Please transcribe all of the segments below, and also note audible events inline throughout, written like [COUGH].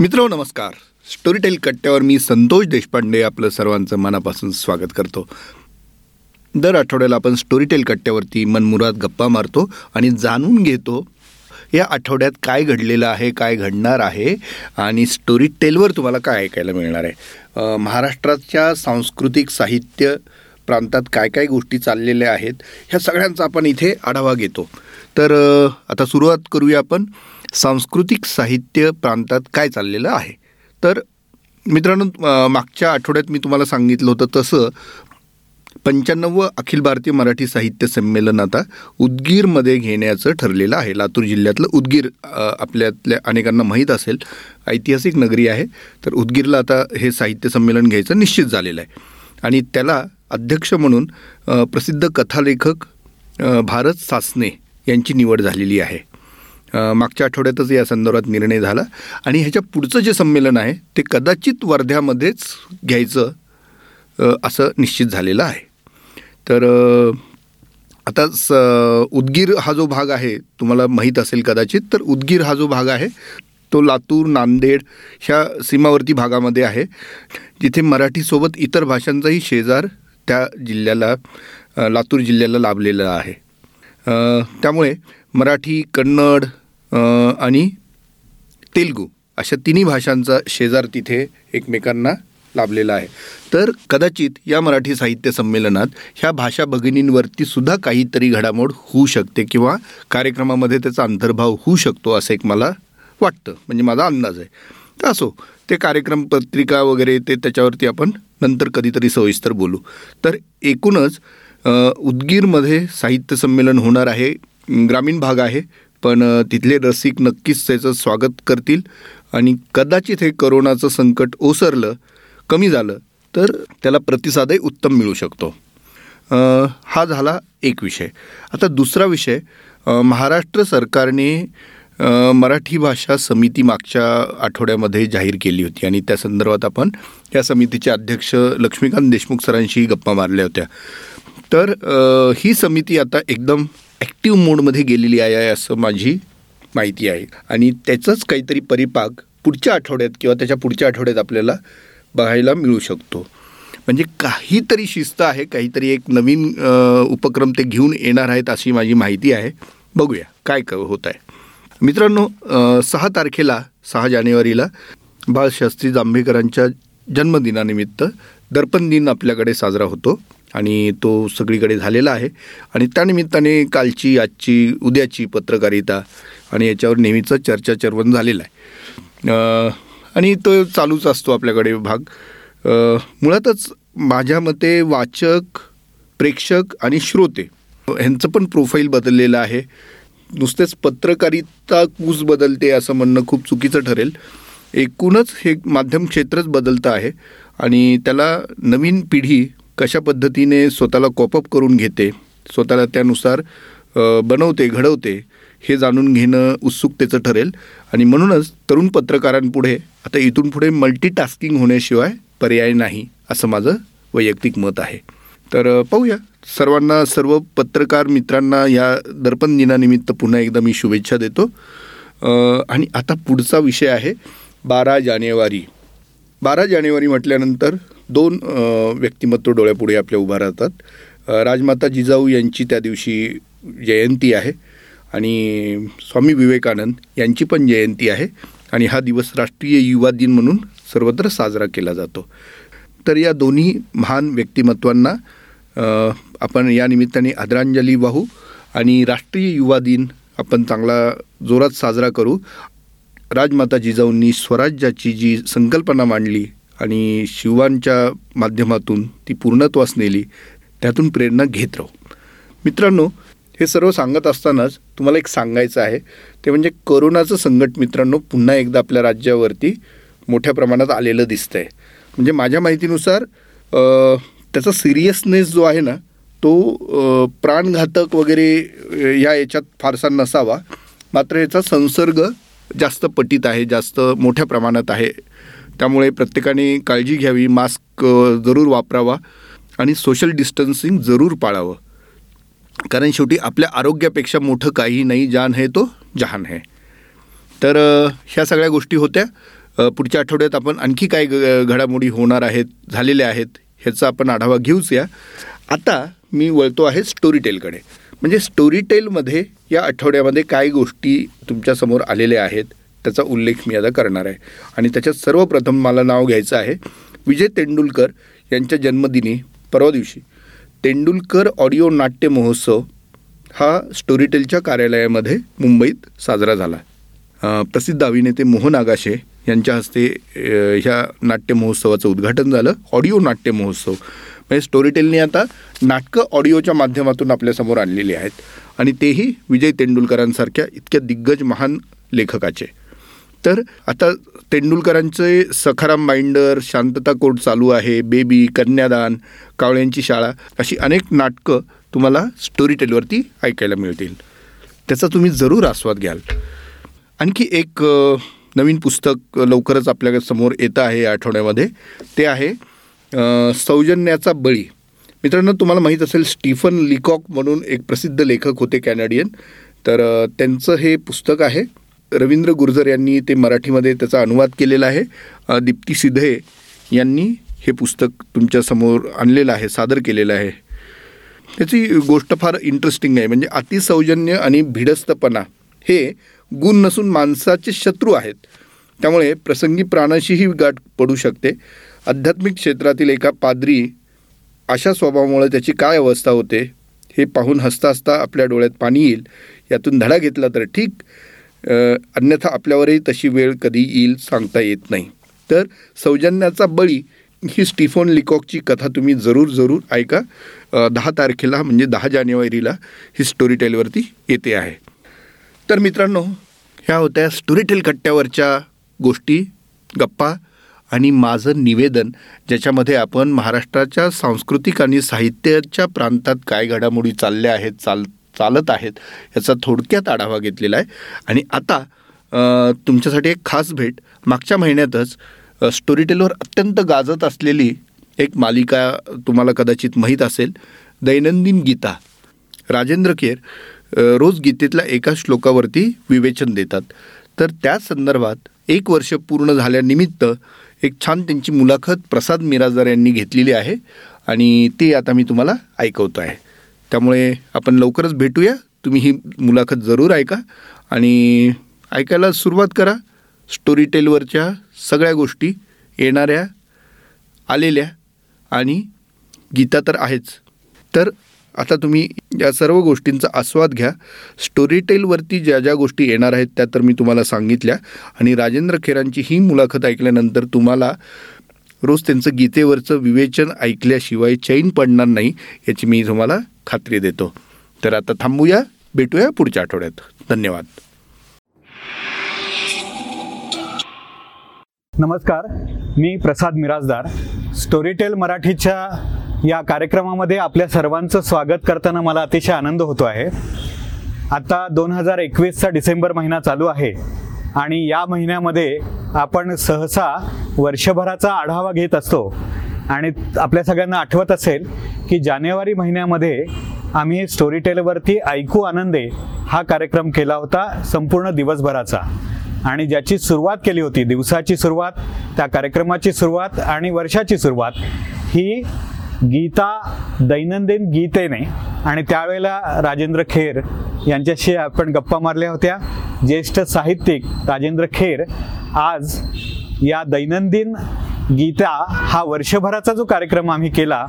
मित्र नमस्कार. स्टोरीटेल कट्ट्यावर मी संतोष देशपांडे आपलं सर्वांचं मनापासून स्वागत करतो. दर आठवड्याला आपण स्टोरीटेल कट्ट्यावरती मनमुरात गप्पा मारतो आणि जाणून घेतो या आठवड्यात काय घडलेलं आहे काय घडणार आहे आणि स्टोरी टेलवर तुम्हाला काय ऐकायला मिळणार आहे. महाराष्ट्राच्या सांस्कृतिक साहित्य प्रांतात काय काय गोष्टी चाललेल्या आहेत ह्या सगळ्यांचा आपण इथे आढावा घेतो. तर आता सुरुवात करूया आपण. सांस्कृतिक साहित्य प्रांतात काय चाललेलं आहे? तर मित्रांनो मागच्या आठवड्यात मी तुम्हाला सांगितलं होतं तसं पंच्याण्णव अखिल भारतीय मराठी साहित्य संमेलन आता उदगीरमध्ये घेण्याचं ठरलेलं आहे. लातूर जिल्ह्यातलं उदगीर आपल्यातल्या अनेकांना माहीत असेल ऐतिहासिक नगरी आहे. तर उदगीरला आता हे साहित्य संमेलन घ्यायचं निश्चित झालेलं आहे. आणि त्याला अध्यक्ष म्हणून प्रसिद्ध कथालेखक भारत सासने यांची निवड झालेली आहे. मागच्या आठवड्यातच या संदर्भात निर्णय झाला. आणि ह्याच्या पुढचं जे संमेलन आहे ते कदाचित वर्ध्यामध्येच घ्यायचं असं निश्चित झालेलं आहे. तर आता स उदगीर हा जो भाग आहे तुम्हाला माहीत असेल कदाचित तर उदगीर हा जो भाग आहे तो लातूर नांदेड ह्या सीमावर्ती भागामध्ये आहे. जिथे मराठीसोबत इतर भाषांचाही शेजार त्या जिल्ह्याला लातूर जिल्ह्याला लाभलेला आहे. त्यामुळे मराठी कन्नड आणि तेलगू अशा तिन्ही भाषांचा शेजार तिथे एकमेकांना लाभलेला आहे. तर कदाचित या मराठी साहित्य संमेलनात ह्या भाषा भगिनींवरती सुद्धा काहीतरी घडामोड होऊ शकते किंवा कार्यक्रमामध्ये त्याचा अंतर्भाव होऊ शकतो असं एक मला वाटतं. म्हणजे माझा अंदाज आहे. तर असो ते कार्यक्रम पत्रिका वगैरे ते त्याच्यावरती आपण नंतर कधीतरी सविस्तर बोलू. तर एकूणच उदगीरमध्ये साहित्य संमेलन होणार आहे. ग्रामीण भाग आहे. पण तिथले रसिक नक्कीच त्याचं स्वागत करतील. आणि कदाचित हे करोनाचं संकट ओसरलं कमी झालं तर त्याला प्रतिसादही उत्तम मिळू शकतो. हा झाला एक विषय. आता दुसरा विषय महाराष्ट्र सरकारने मराठी भाषा समिती मागच्या आठवड्यामध्ये जाहीर केली होती. आणि त्या संदर्भात आपण या समितीचे अध्यक्ष लक्ष्मीकांत देशमुख सरांशी गप्पा मारल्या होत्या. तर ही समिती आता एकदम ॲक्टिव्ह मोडमध्ये गेलेली आहे असं माझी माहिती आहे. आणि त्याचंच काहीतरी परिपाक पुढच्या आठवड्यात किंवा त्याच्या पुढच्या आठवड्यात आपल्याला बघायला मिळू शकतो. म्हणजे काहीतरी शिस्त आहे काहीतरी एक नवीन उपक्रम ते घेऊन येणार आहेत अशी माझी माहिती आहे. बघूया काय क होत आहे. मित्रांनो सहा तारखेला सहा जानेवारीला बाळशास्त्री जांभेकरांच्या जन्मदिनानिमित्त दर्पण दिन आपल्याकडे साजरा होतो. आणि तो सगळीकडे झालेला आहे. आणि त्यानिमित्ताने कालची आजची उद्याची पत्रकारिता आणि याच्यावर नेहमीचं चर्चा चर्वण झालेलं आहे. आणि तो चालूच असतो आपल्याकडे भाग. मुळातच माझ्या मते वाचक प्रेक्षक आणि श्रोते ह्यांचं पण प्रोफाईल बदललेलं आहे. नुसतेच पत्रकारिता कूस बदलते असं म्हणणं खूप चुकीचं ठरेल. एकूणच हे माध्यम क्षेत्रच बदलतं आहे. आणि त्याला नवीन पिढी कशा पद्धतीने स्वतःला कॉपअप करून घेते स्वतःला त्यानुसार बनवते घडवते हे जाणून घेणं उत्सुकतेचं ठरेल. आणि म्हणूनच तरुण पत्रकारांपुढे आता इथून पुढे मल्टीटास्किंग होण्याशिवाय पर्याय नाही असं माझं वैयक्तिक मत आहे. तर पाहूया. सर्वांना सर्व पत्रकार मित्रांना या दर्पण दिनानिमित्त पुन्हा एकदा मी शुभेच्छा देतो. आणि आता पुढचा विषय आहे बारा जानेवारी. बारा जानेवारी म्हटल्यानंतर दोन व्यक्तिमत्व डोळ्यापुढे आपल्या उभा राहतात. राजमाता जिजाऊ यांची त्या दिवशी जयंती आहे आणि स्वामी विवेकानंद यांची पण जयंती आहे आणि हा दिवस राष्ट्रीय युवा दिन म्हणून सर्वत्र साजरा केला जातो. तर या दोन्ही महान व्यक्तिमत्वांना आपण या निमित्ताने आदरांजली वाहू आणि राष्ट्रीय युवा दिन आपण चांगला जोरात साजरा करू. राजमाता जिजाऊंनी स्वराज्याची जी संकल्पना मांडली आणि शिवांच्या माध्यमातून ती पूर्णत्वास नेली त्यातून प्रेरणा घेत राहू. मित्रांनो हे सर्व सांगत असतानाच तुम्हाला एक सांगायचं आहे. ते म्हणजे करोनाचं संकट मित्रांनो पुन्हा एकदा आपल्या राज्यावरती मोठ्या प्रमाणात आलेलं दिसतं आहे म्हणजे माझ्या माहितीनुसार त्याचा सिरियसनेस जो आहे ना तो प्राणघातक वगैरे या याच्यात फारसा नसावा. मात्र याचा संसर्ग जास्त पटीत आहे जास्त मोठ्या प्रमाणात आहे. त्यामुळे प्रत्येकाने काळजी घ्यावी मास्क जरूर वापरावा आणि सोशल डिस्टन्सिंग जरूर पाळावं. कारण शेवटी आपल्या आरोग्यापेक्षा मोठं काही नाही जान है तो जहान है तर ह्या सगळ्या गोष्टी होत्या. पुढच्या आठवड्यात आपण आणखी काय ग- घडामोडी होणार आहेत झालेल्या आहेत ह्याचा आपण आढावा घेऊच या आता मी वळतो आहे स्टोरीटेलकडे म्हणजे स्टोरीटेलमध्ये या आठवड्यामध्ये काय गोष्टी तुमच्यासमोर आलेल्या आहेत. त्याचा उल्लेख मी आता करणार आहे. आणि त्याच्यात सर्वप्रथम मला नाव घ्यायचं आहे विजय तेंडुलकर यांच्या जन्मदिनी परवा दिवशी. तेंडुलकर ऑडिओ नाट्य महोत्सव हा स्टोरीटेलच्या कार्यालयामध्ये मुंबईत साजरा झाला. प्रसिद्ध अभिनेते मोहन आगाशे यांच्या हस्ते ह्या नाट्य महोत्सवाचं उद्घाटन झालं. ऑडिओ नाट्य महोत्सव. म्हणजे स्टोरीटेलने आता नाटकं ऑडिओच्या माध्यमातून आपल्यासमोर आणलेली आहेत. आणि तेही विजय तेंडुलकरांसारख्या इतक्या दिग्गज महान लेखकाचे. तर आता तेंडुलकरांचे Sakharam Binder Shantata court Chalu Aahe Baby कन्यादान कावळ्यांची शाळा अशी अनेक नाटकं तुम्हाला स्टोरी टेलवरती ऐकायला मिळतील. त्याचा तुम्ही जरूर आस्वाद घ्याल. आणखी एक नवीन पुस्तक लवकरच आपल्यासमोर येतं आहे या आठवड्यामध्ये. ते आहे सौजन्याचा बळी. मित्रांनो तुम्हाला माहीत असेल स्टीफन लिकॉक म्हणून एक प्रसिद्ध लेखक होते कॅनडियन. तर त्यांचं हे पुस्तक आहे रवींद्र गुर्जर यांनी ते मराठीमध्ये त्याचा अनुवाद केलेला आहे. दीप्ती सिधे यांनी हे पुस्तक तुमच्यासमोर आणलेलं आहे सादर केलेलं आहे. त्याची गोष्ट फार इंटरेस्टिंग आहे म्हणजे अतिसौजन्य आणि भिडस्तपणा हे गुण नसून माणसाचे शत्रू आहेत. त्यामुळे प्रसंगी प्राणाशीही गाठ पडू शकते. आध्यात्मिक क्षेत्रातील एका पादरी अशा स्वभावामुळे त्याची काय अवस्था होते हे पाहून हसता हसता आपल्या डोळ्यात पाणी येईल. यातून धडा घेतला तर ठीक अन्यथा आपल्यावरही तशी वेळ कधी येईल सांगता येत नाही. तर सौजन्याचा बळी ही स्टीफोन लिकॉकची कथा तुम्ही जरूर जरूर ऐका. दहा तारखेला म्हणजे दहा जानेवारीला ही स्टोरी टेलवरती येते आहे. तर मित्रांनो ह्या होत्या स्टोरीटेल कट्ट्यावरच्या गोष्टी गप्पा आणि माझं निवेदन ज्याच्यामध्ये आपण महाराष्ट्राच्या सांस्कृतिक आणि साहित्याच्या प्रांतात काय घडामोडी चालल्या आहेत चाल चालत आहेत याचा थोडक्यात आढावा घेतलेला आहे. आणि आता तुमच्यासाठी एक खास भेट. मागच्या महिन्यातच स्टोरीटेलवर अत्यंत गाजत असलेली एक मालिका तुम्हाला कदाचित माहीत असेल दैनंदिन गीता. राजेंद्र केर रोज गीतेतल्या एका श्लोकावरती विवेचन देतात. तर त्या संदर्भात एक वर्ष पूर्ण झाल्यानिमित्त एक छान त्यांची मुलाखत प्रसाद मिराजदार यांनी घेतलेली आहे आणि ती आता मी तुम्हाला ऐकवतो आहे त्यामुळे आपण लवकरच भेटूया. तुम्ही ही मुलाखत जरूर ऐका आणि ऐकायला सुरुवात करा. स्टोरी टेलवरच्या सगळ्या गोष्टी येणाऱ्या आलेल्या आणि गीता तर आहेच. तर आता तुम्ही या सर्व गोष्टींचा आस्वाद घ्या. स्टोरी टेलवरती ज्या ज्या गोष्टी येणार आहेत त्या तर मी तुम्हाला सांगितल्या आणि राजेंद्र खेरांची ही मुलाखत ऐकल्यानंतर तुम्हाला रोज त्यांचं गीतेवरचं विवेचन ऐकल्याशिवाय चैन पडणार नाही याची मी तुम्हाला खात्री देतो. तर आता थांबूया भेटूया पुढच्या आठवड्यात. धन्यवाद. नमस्कार मी प्रसाद मिराजदार स्टोरीटेल मराठीच्या या कार्यक्रमामध्ये आपल्या सर्वांचं स्वागत करताना मला अतिशय आनंद होतो आहे. आता दोन हजार एकवीसचा डिसेंबर महिना चालू आहे. आणि या महिन्यामध्ये आपण सहसा वर्षभराचा आढावा घेत असतो. आणि आपल्या सगळ्यांना आठवत असेल की जानेवारी महिन्यामध्ये आम्ही स्टोरीटेलवरती ऐकू आनंदे हा कार्यक्रम केला होता संपूर्ण दिवसभराचा. आणि ज्याची सुरुवात केली होती दिवसाची सुरुवात त्या कार्यक्रमाची सुरुवात आणि वर्षाची सुरुवात ही गीता दैनंदिन गीतेने आणि त्यावेळेला राजेंद्र खेर यांच्याशी आपण गप्पा मारल्या होत्या. ज्येष्ठ साहित्यिक राजेंद्र खेर आज या दैनंदिन गीता हा वर्षभराचा जो कार्यक्रम आम्ही केला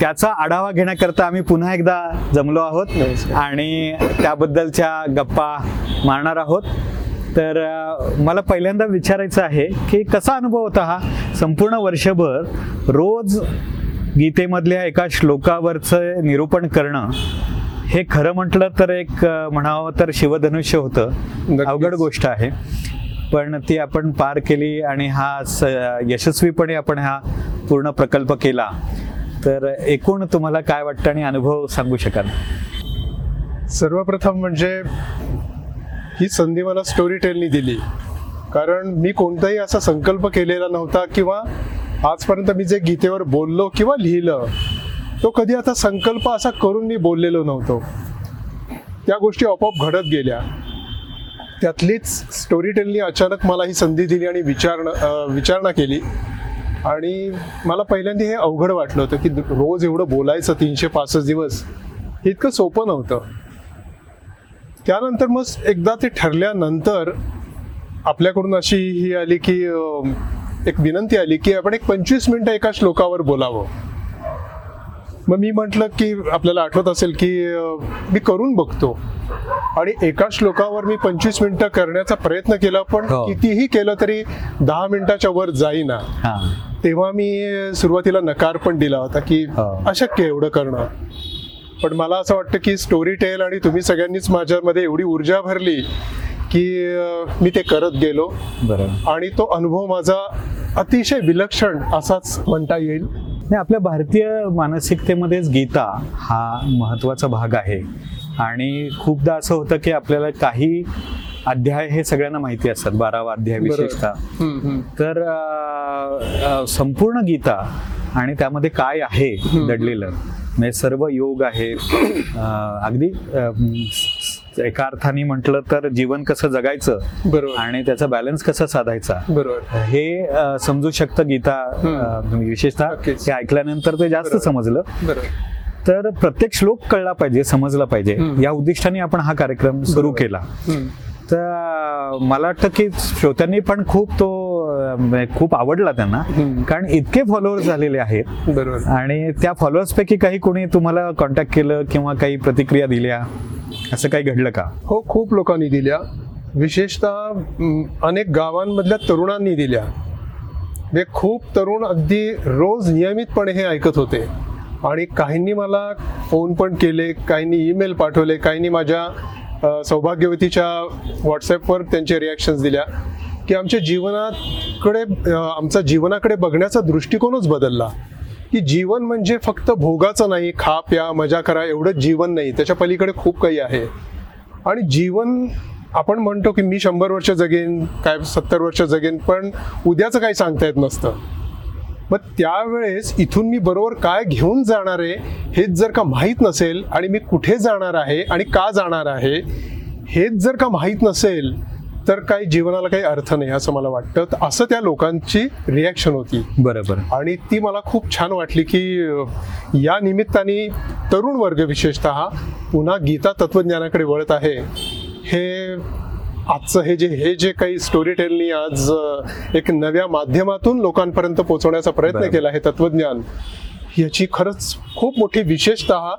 त्याचा आढावा घेण्याकरता आम्ही पुन्हा एकदा जमलो आहोत आणि त्याबद्दलच्या गप्पा मारणार आहोत. तर मला पहिल्यांदा विचारायचं आहे की कसा अनुभव होता हा? संपूर्ण वर्षभर रोज गीतेमधल्या एका श्लोकावरचं निरूपण करणं हे खरं म्हटलं तर एक म्हणावं तर शिवधनुष्य होतं. अवघड गोष्ट आहे. पण ती आपण पार केली आणि हा यशस्वीपणे आपण हा पूर्ण प्रकल्प केला. तर एकूण तुम्हाला काय वाटतं आणि अनुभव सांगू शकाल? सर्वप्रथम म्हणजे ही संधी मला स्टोरी टेलनी दिली. कारण मी कोणताही असा संकल्प केलेला नव्हता किंवा आजपर्यंत मी जे गीतेवर बोललो किंवा लिहिलं तो कधी आता संकल्प असा करून मी बोललेलो नव्हतो. त्या गोष्टी आपोआप घडत गेल्या. त्यातलीच स्टोरी टेलनी अचानक मला ही संधी दिली आणि विचारणं विचारणा केली. आणि मला पहिल्यांदा हे अवघड वाटलं होतं की रोज एवढं बोलायचं तीनशे पासष्ट दिवस हे इतकं सोपं नव्हतं. त्यानंतर मग एकदा ते ठरल्यानंतर आपल्याकडून अशी ही आली की एक विनंती आली की आपण एक पंचवीस मिनटं एका श्लोकावर बोलावं. मग मी म्हटलं की आपल्याला आठवत असेल की मी करून बघतो. आणि एका श्लोकावर मी पंचवीस मिनिटं करण्याचा प्रयत्न केला पण हो. कितीही केलं तरी दहा मिनिटाच्या वर जाईना. तेव्हा मी सुरुवातीला नकार पण दिला होता की हो. अशक्य एवढं करणं. पण मला असं वाटतं की स्टोरी टेल आणि तुम्ही सगळ्यांनीच माझ्यामध्ये एवढी ऊर्जा भरली की मी ते करत गेलो. आणि तो अनुभव माझा अतिशय विलक्षण असाच म्हणता येईल. आपल्या भारतीय मानसिकतेमध्येच गीता हा महत्त्वाचा भाग आहे आणि खूपदा असं होतं की आपल्याला काही अध्याय हे सगळ्यांना माहिती असतात बारावा अध्याय. विशेषतः. तर संपूर्ण गीता आणि त्यामध्ये काय आहे दडलेलं म्हणजे सर्व योग आहे अगदी एका अर्थाने म्हटलं तर जीवन कसं जगायचं बरोबर आणि त्याचा बॅलन्स कसा साधायचा बरोबर हे समजू शकतं गीता विशेषतः. हे ऐकल्यानंतर ते जास्त. समजलं बरोबर तर प्रत्येक श्लोक कळला पाहिजे समजला पाहिजे. या उद्दिष्टाने आपण हा कार्यक्रम सुरू. केला. तर मला वाटतं की श्रोत्यांनी पण खूप तो खूप आवडला त्यांना. कारण इतके फॉलोअर्स झालेले आहेत बरोबर आणि त्या फॉलोअर्स पैकी काही कोणी तुम्हाला कॉन्टॅक्ट केलं किंवा काही प्रतिक्रिया दिल्या असं काही घडलं का? हो खूप लोकांनी दिल्या. विशेषतः अनेक गावांमधल्या तरुणांनी दिल्या. म्हणजे खूप तरुण अगदी रोज नियमितपणे हे ऐकत होते. आणि काहींनी मला फोन पण केले काहींनी ईमेल पाठवले काहींनी माझ्या सौभाग्यवतीच्या व्हॉट्सॲपवर त्यांचे रिॲक्शन्स दिल्या. की आमच्या जीवनाकडे आमचा जीवनाकडे बघण्याचा दृष्टिकोनच बदलला. की जीवन म्हणजे फक्त भोगाचं नाही खा प्या मजा करा एवढंच जीवन नाही. त्याच्या पलीकडे खूप काही आहे. आणि जीवन आपण म्हणतो की मी शंभर वर्ष जगेन काय सत्तर वर्ष जगेन पण उद्याचं काही सांगता येत नसतं. मग त्यावेळेस इथून मी बरोबर काय घेऊन जाणार आहे हेच जर का माहीत नसेल आणि मी कुठे जाणार आहे आणि का जाणार आहे हेच जर का माहीत नसेल तर काही जीवनाला काही अर्थ नाही असं मला वाटतं. तर असं त्या लोकांची रिॲक्शन होती. बरोबर. आणि ती मला खूप छान वाटली की या निमित्ताने तरुण वर्ग विशेषत पुन्हा गीता तत्वज्ञानाकडे वळत आहे. हे आजचं हे जे हे जे काही स्टोरी टेलनी आज एक नव्या माध्यमातून लोकांपर्यंत पोहोचवण्याचा प्रयत्न. केला हे तत्वज्ञान याची खरंच खूप मोठी विशेषतः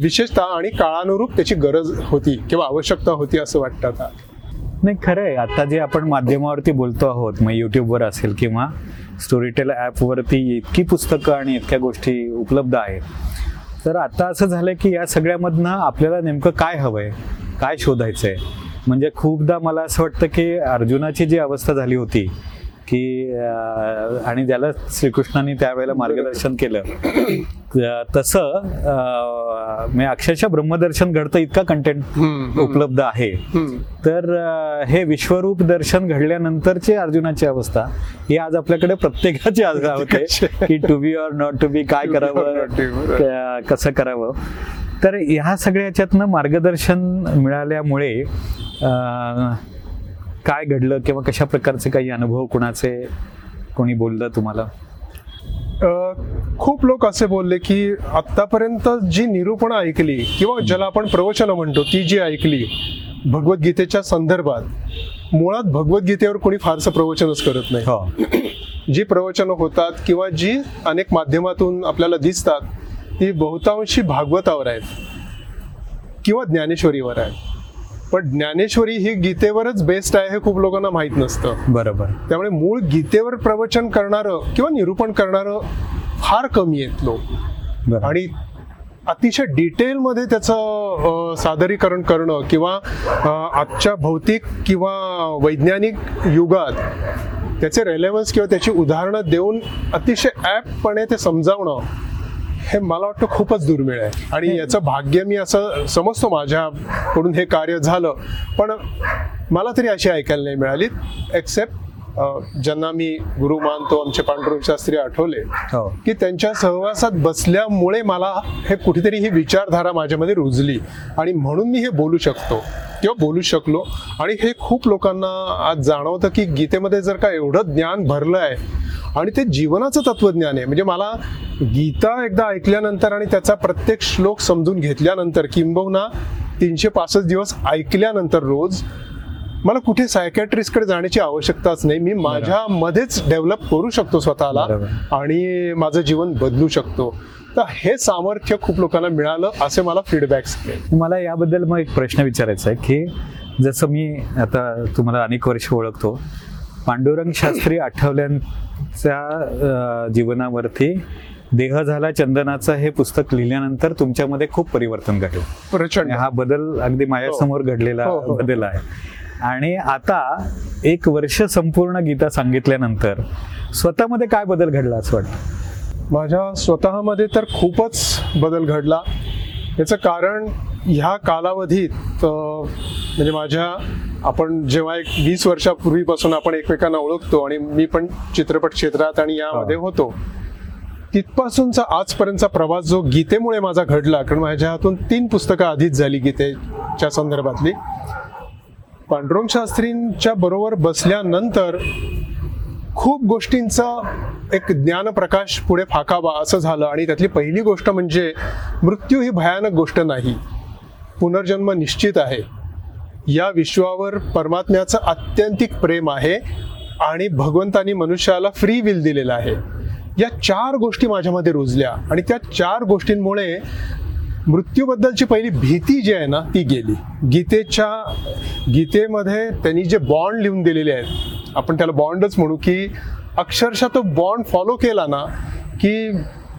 विशेषतः आणि काळानुरूप त्याची गरज होती किंवा आवश्यकता होती असं वाटतं आता. नाही खरं आहे आता जे आपण माध्यमावरती बोलतो आहोत मग युट्यूबवर असेल किंवा स्टोरीटेल ॲपवरती इतकी पुस्तकं आणि इतक्या गोष्टी उपलब्ध आहेत. तर आता असं झालं की या सगळ्यामधनं आपल्याला नेमकं काय हवंय काय शोधायचं आहे म्हणजे खूपदा मला असं वाटतं की अर्जुनाची जी अवस्था झाली होती की आणि ज्याला श्रीकृष्णाने त्यावेळेला मार्गदर्शन केलं तसं अं, म्हणजे अक्षरशः ब्रह्मदर्शन घडतं इतका कंटेंट. उपलब्ध आहे. तर हे विश्वरूप दर्शन घडल्यानंतरची अर्जुनाची अवस्था ही आज आपल्याकडे प्रत्येकाची आज होते की to be or not to be काय करावं कसं करावं तर ह्या सगळ्या याच्यातनं मार्गदर्शन मिळाल्यामुळे काय घडलं किंवा कशा प्रकारचे काही अनुभव कुणाचे कोणी बोललं तुम्हाला? खूप लोक असे बोलले की आतापर्यंत जी निरूपणं ऐकली किंवा ज्याला आपण प्रवचनं म्हणतो ती जी ऐकली भगवद्गीतेच्या संदर्भात मुळात भगवद्गीतेवर कोणी फारसं प्रवचनच करत नाही. हो. जी प्रवचनं होतात किंवा जी अनेक माध्यमातून आपल्याला दिसतात ती बहुतांशी भागवतावर आहेत किंवा ज्ञानेश्वरीवर आहेत. पण ज्ञानेश्वरी ही गीतेवरच बेस्ट आहे हे खूप लोकांना माहीत नसतं. बरोबर. त्यामुळे मूळ गीतेवर प्रवचन करणारं किंवा निरूपण करणारं फार कमी आहेत लोक. आणि अतिशय डिटेलमध्ये त्याचं सादरीकरण करणं किंवा आजच्या भौतिक किंवा वैज्ञानिक युगात त्याचे रेलेव्हन्स किंवा त्याची उदाहरणं देऊन अतिशय ॲपपणे ते समजावणं हे मला वाटतं खूपच दुर्मिळ आहे. आणि याचं भाग्य मी असं समजतो माझ्याकडून हे कार्य झालं. पण मला तरी अशी ऐकायला नाही मिळाली एक्सेप्ट ज्यांना मी गुरु मानतो आमचे पांडुरंग शास्त्री आठवले हो. की त्यांच्या सहवासात बसल्यामुळे मला हे कुठेतरी ही विचारधारा माझ्यामध्ये रुजली. आणि म्हणून मी हे बोलू शकतो किंवा बोलू शकलो. आणि हे खूप लोकांना आज जाणवतं की गीतेमध्ये जर का एवढं ज्ञान भरलं आहे आणि ते जीवनाचं तत्वज्ञान आहे. म्हणजे मला गीता एकदा ऐकल्यानंतर आणि त्याचा प्रत्येक श्लोक समजून घेतल्यानंतर किंबहुना तीनशे पासष्ट दिवस ऐकल्यानंतर रोज मला कुठे सायकॅट्रिस्टकडे जाण्याची आवश्यकताच नाही. मी माझ्यामध्येच डेव्हलप करू शकतो स्वतःला. आणि माझं जीवन बदलू शकतो. तर हे सामर्थ्य खूप लोकांना मिळालं असे मला फीडबॅक्स मला याबद्दल मग एक प्रश्न विचारायचा आहे की जसं मी आता तुम्हाला अनेक वर्ष ओळखतो पांडुरंग शास्त्री आठवल्यांच्या जीवनावरती देह झाला चंदनाचं हे पुस्तक लिहिल्यानंतर तुमच्यामध्ये खूप परिवर्तन घडलं. प्रचंड. हा बदल अगदी माझ्यासमोर घडलेला हो, हो. बदल आहे. आणि आता एक वर्ष संपूर्ण गीता सांगितल्यानंतर स्वतःमध्ये काय बदल घडला असं वाटतं? माझ्या स्वतःमध्ये तर खूपच बदल घडला. याचं कारण ह्या कालावधीत म्हणजे माझ्या आपण जेव्हा एक वीस वर्षापूर्वीपासून आपण एकमेकांना ओळखतो आणि मी पण चित्रपट क्षेत्रात आणि यामध्ये होतो तिथपासूनचा आजपर्यंतचा प्रवास जो गीतेमुळे माझा घडला कारण माझ्या हातून तीन पुस्तकं आधीच झाली गीतेच्या संदर्भातली. पांडुरंग शास्त्रींच्या बरोबर बसल्यानंतर खूप गोष्टींचा एक ज्ञानप्रकाश पुढे फाकावा असं झालं. आणि त्यातली पहिली गोष्ट म्हणजे मृत्यू ही भयानक गोष्ट नाही. पुनर्जन्म निश्चित आहे. या विश्वावर परमात्म्याचं आत्यंतिक प्रेम आहे आणि भगवंतानी मनुष्याला फ्री विल दिलेला आहे. या चार गोष्टी माझ्यामध्ये रुजल्या आणि त्या चार गोष्टींमुळे मृत्यूबद्दलची पहिली भीती जी आहे ना ती गेली. गीतेच्या गीतेमध्ये त्यांनी जे बॉन्ड लिहून दिलेले आहेत आपण त्याला बॉन्डच म्हणू की अक्षरशः तो बॉन्ड फॉलो केला ना की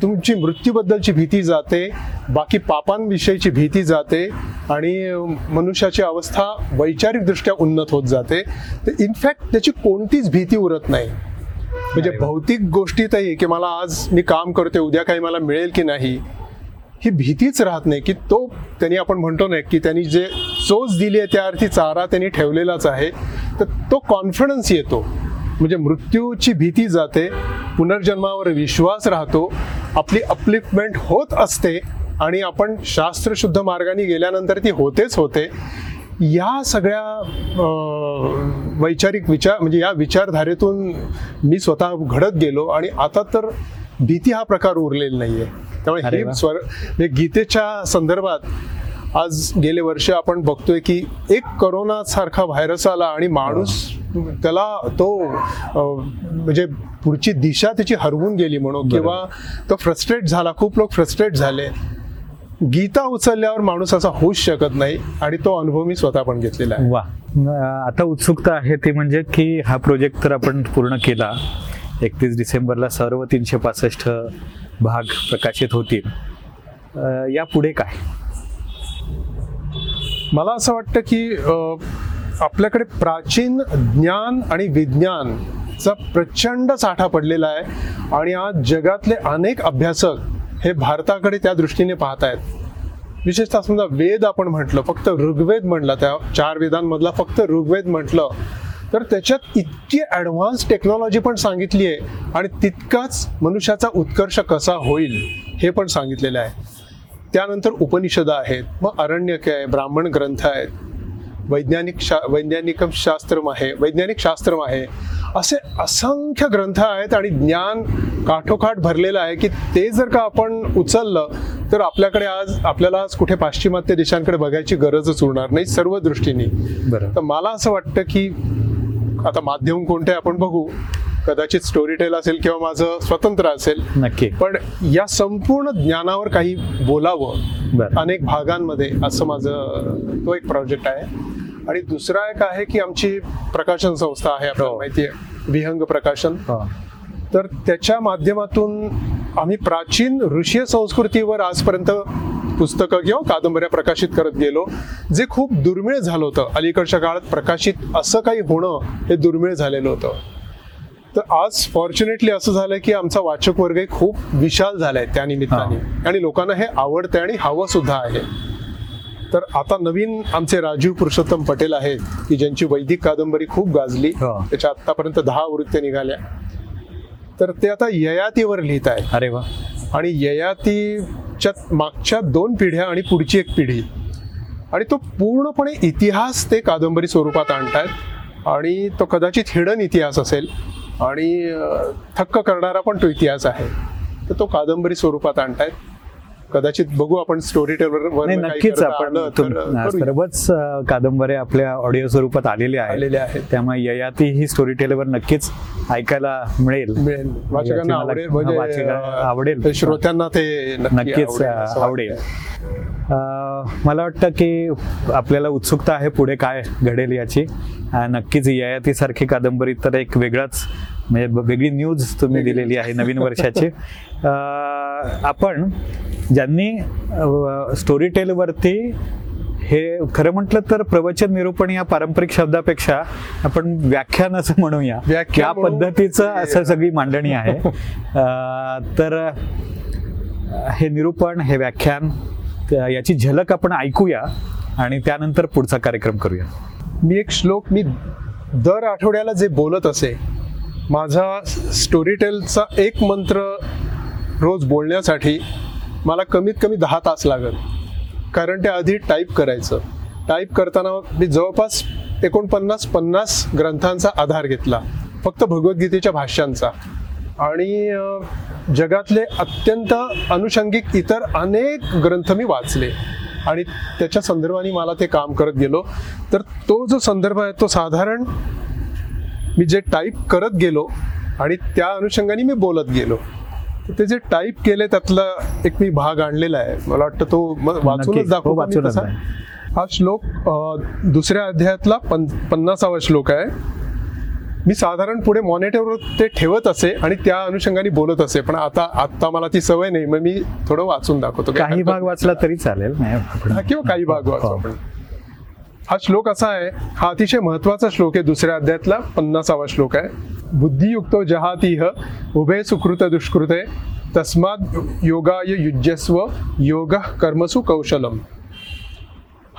तुमची मृत्यूबद्दलची भीती जाते बाकी पापांविषयीची भीती जाते आणि मनुष्याची अवस्था वैचारिकदृष्ट्या उन्नत होत जाते. तर इनफॅक्ट त्याची कोणतीच भीती उरत नाही. म्हणजे. भौतिक गोष्टीतही की मला आज मी काम करते उद्या काही मला मिळेल की नाही ही भीतीच राहत नाही की तो त्यांनी आपण म्हणतो ना की त्यांनी जे चोच दिली आहे त्या अर्थी चारा त्यांनी ठेवलेलाच आहे तर तो कॉन्फिडन्स येतो. म्हणजे मृत्यूची भीती जाते पुनर्जन्मावर विश्वास राहतो आपली अपलिफ्टमेंट होत असते आणि आपण शास्त्रशुद्ध मार्गाने गेल्यानंतर ती होतेच होते या सगळ्या वैचारिक विचार म्हणजे या विचारधारेतून मी स्वतः घडत गेलो आणि आता तर भीती हा प्रकार उरलेला नाहीये त्यामुळे ही. स्वर म्हणजे गीतेच्या संदर्भात आज गेले वर्ष आपण बघतोय की एक करोना सारखा व्हायरस आला आणि माणूस त्याला तो म्हणजे पुढची दिशा त्याची हरवून गेली म्हणून किंवा तो फ्रस्ट्रेट झाला खूप लोक फ्रस्ट्रेट झाले. गीता उचलल्यावर माणूस असा होऊच शकत नाही आणि तो अनुभव मी स्वतः पण घेतलेला आहे. वा. आता उत्सुकता आहे ती म्हणजे की हा प्रोजेक्ट तर आपण पूर्ण केला. एकतीस डिसेंबरला सर्व तीनशे पासष्ट भाग प्रकाशित होतील. यापुढे काय? मला असं वाटतं की आपल्याकडे प्राचीन ज्ञान आणि विज्ञानचा प्रचंड साठा पडलेला आहे आणि आज जगातले अनेक अभ्यासक हे भारताकडे त्या दृष्टीने पाहत आहेत. विशेषतः समजा वेद आपण म्हटलं फक्त ऋग्वेद म्हटलं त्या चार वेदांमधला फक्त ऋग्वेद म्हटलं तर त्याच्यात इतकी ॲडव्हान्स टेक्नॉलॉजी पण सांगितली आहे आणि तितकाच मनुष्याचा उत्कर्ष कसा होईल हे पण सांगितलेलं आहे. त्यानंतर उपनिषद आहेत मग अरण्यक आहे ब्राह्मण ग्रंथ आहेत वैज्ञानिक शा वैज्ञानिक शास्त्रम आहे वैज्ञानिक शास्त्रम आहे असे असंख्य ग्रंथ आहेत आणि ज्ञान काठोकाठ भरलेलं आहे की ते जर का आपण उचललं तर आपल्याकडे आज आपल्याला आज कुठे पाश्चिमात्य देशांकडे बघायची गरजच उरणार नाही सर्व दृष्टीने. बरं. तर मला असं वाटतं की आता माध्यम कोणते आपण बघू. कदाचित स्टोरी टेल असेल किंवा माझं स्वतंत्र असेल. नक्की. पण या संपूर्ण ज्ञानावर काही बोलावं अनेक भागांमध्ये असं माझं तो एक प्रोजेक्ट आहे. आणि दुसरा एक आहे की आमची प्रकाशन संस्था आहे आपल्याला हो. माहिती आहे विहंग प्रकाशन. हो. तर त्याच्या माध्यमातून आम्ही प्राचीन ऋषीय संस्कृतीवर आजपर्यंत पुस्तकं किंवा कादंबऱ्या प्रकाशित करत गेलो जे खूप दुर्मिळ झालं होतं. अलीकडच्या काळात प्रकाशित असं काही होणं हे दुर्मिळ झालेलं होतं. तर आज फॉर्च्युनेटली असं झालंय की आमचा वाचक वर्गही खूप विशाल झालाय त्या निमित्ताने. आणि लोकांना हे आवडतंय आणि हवं सुद्धा आहे. तर आता नवीन आमचे राजीव पुरुषोत्तम पटेल आहेत की ज्यांची वैदिक कादंबरी खूप गाजली. त्याच्या आतापर्यंत दहा आवृत्त्या निघाल्या. तर ते आता ययातीवर लिहित आहेत. अरे वा. आणि ययातीच्या मागच्या दोन पिढ्या आणि पुढची एक पिढी. आणि तो पूर्णपणे इतिहास ते कादंबरी स्वरूपात आणतायत. आणि तो कदाचित हिडन इतिहास असेल. आणि थक्क करणारा पण तो इतिहास आहे. तर तो कादंबरी स्वरूपात आणतायत. कदाचित बघू आपण स्टोरी टेलर नक्कीच आपण सर्वच कादंबऱ्या आपल्या ऑडिओ स्वरूपात आलेल्या आलेल्या आहेत. त्यामुळे ययाती ही स्टोरी टेलवर नक्कीच ऐकायला मिळेल. वाचकांना आवडेल. म्हणजे आवडेल. श्रोत्यांना ते नक्कीच आवडेल मला वाटतं की आपल्याला उत्सुकता आहे पुढे काय घडेल याची. नक्कीच ययातीसारखी कादंबरी तर एक वेगळाच म्हणजे वेगळी न्यूज तुम्ही दिलेली आहे नवीन वर्षाची. [LAUGHS] आपण ज्यांनी स्टोरी टेलवरती हे खरं म्हटलं तर प्रवचन निरूपण या पारंपरिक शब्दापेक्षा आपण व्याख्यान असं म्हणूया. या. पद्धतीचं असं सगळी मांडणी आहे. [LAUGHS] तर हे निरूपण हे व्याख्यान याची झलक आपण ऐकूया आणि त्यानंतर पुढचा कार्यक्रम करूया. मी एक श्लोक मी दर आठवड्याला जे बोलत असे माझा स्टोरी टेलचा एक मंत्र रोज बोलण्यासाठी मला कमीत कमी दहा तास लागत. कारण ते आधी टाईप करायचं. टाईप करताना मी जवळपास एकोणपन्नास पन्नास ग्रंथांचा आधार घेतला. फक्त भगवद्गीतेच्या भाष्यांचा. आणि जगातले अत्यंत अनुषंगिक इतर अनेक ग्रंथ मी वाचले. आणि त्याच्या संदर्भाने मला ते काम करत गेलो. तर तो जो संदर्भ आहे तो साधारण मी जे टाईप करत गेलो आणि त्या अनुषंगाने मी बोलत गेलो. ते जे टाईप केले त्यातला एक मी भाग आणलेला आहे. मला वाटतं तो वाचूनच. दाखवू हो. हा श्लोक दुसऱ्या अध्यायातला पन पन्नासावा श्लोक आहे. मी साधारण पुढे मॉनिटरवर ते ठेवत असे आणि त्या अनुषंगाने बोलत असे पण आता आता मला ती सवय नाही मग मी थोडं वाचून दाखवतो. काही भाग वाचला तरी चालेल किंवा काही भाग वाचू हो. आपण. हा श्लोक असा आहे हा अतिशय महत्त्वाचा श्लोक आहे दुसऱ्या अध्यायातला पन्नासावा श्लोक आहे. बुद्धियुक्तो जहातीह उभे सुकृत दुष्कृते तस्माद योगाय युज्यस्व योग कर्मसु कौशलम.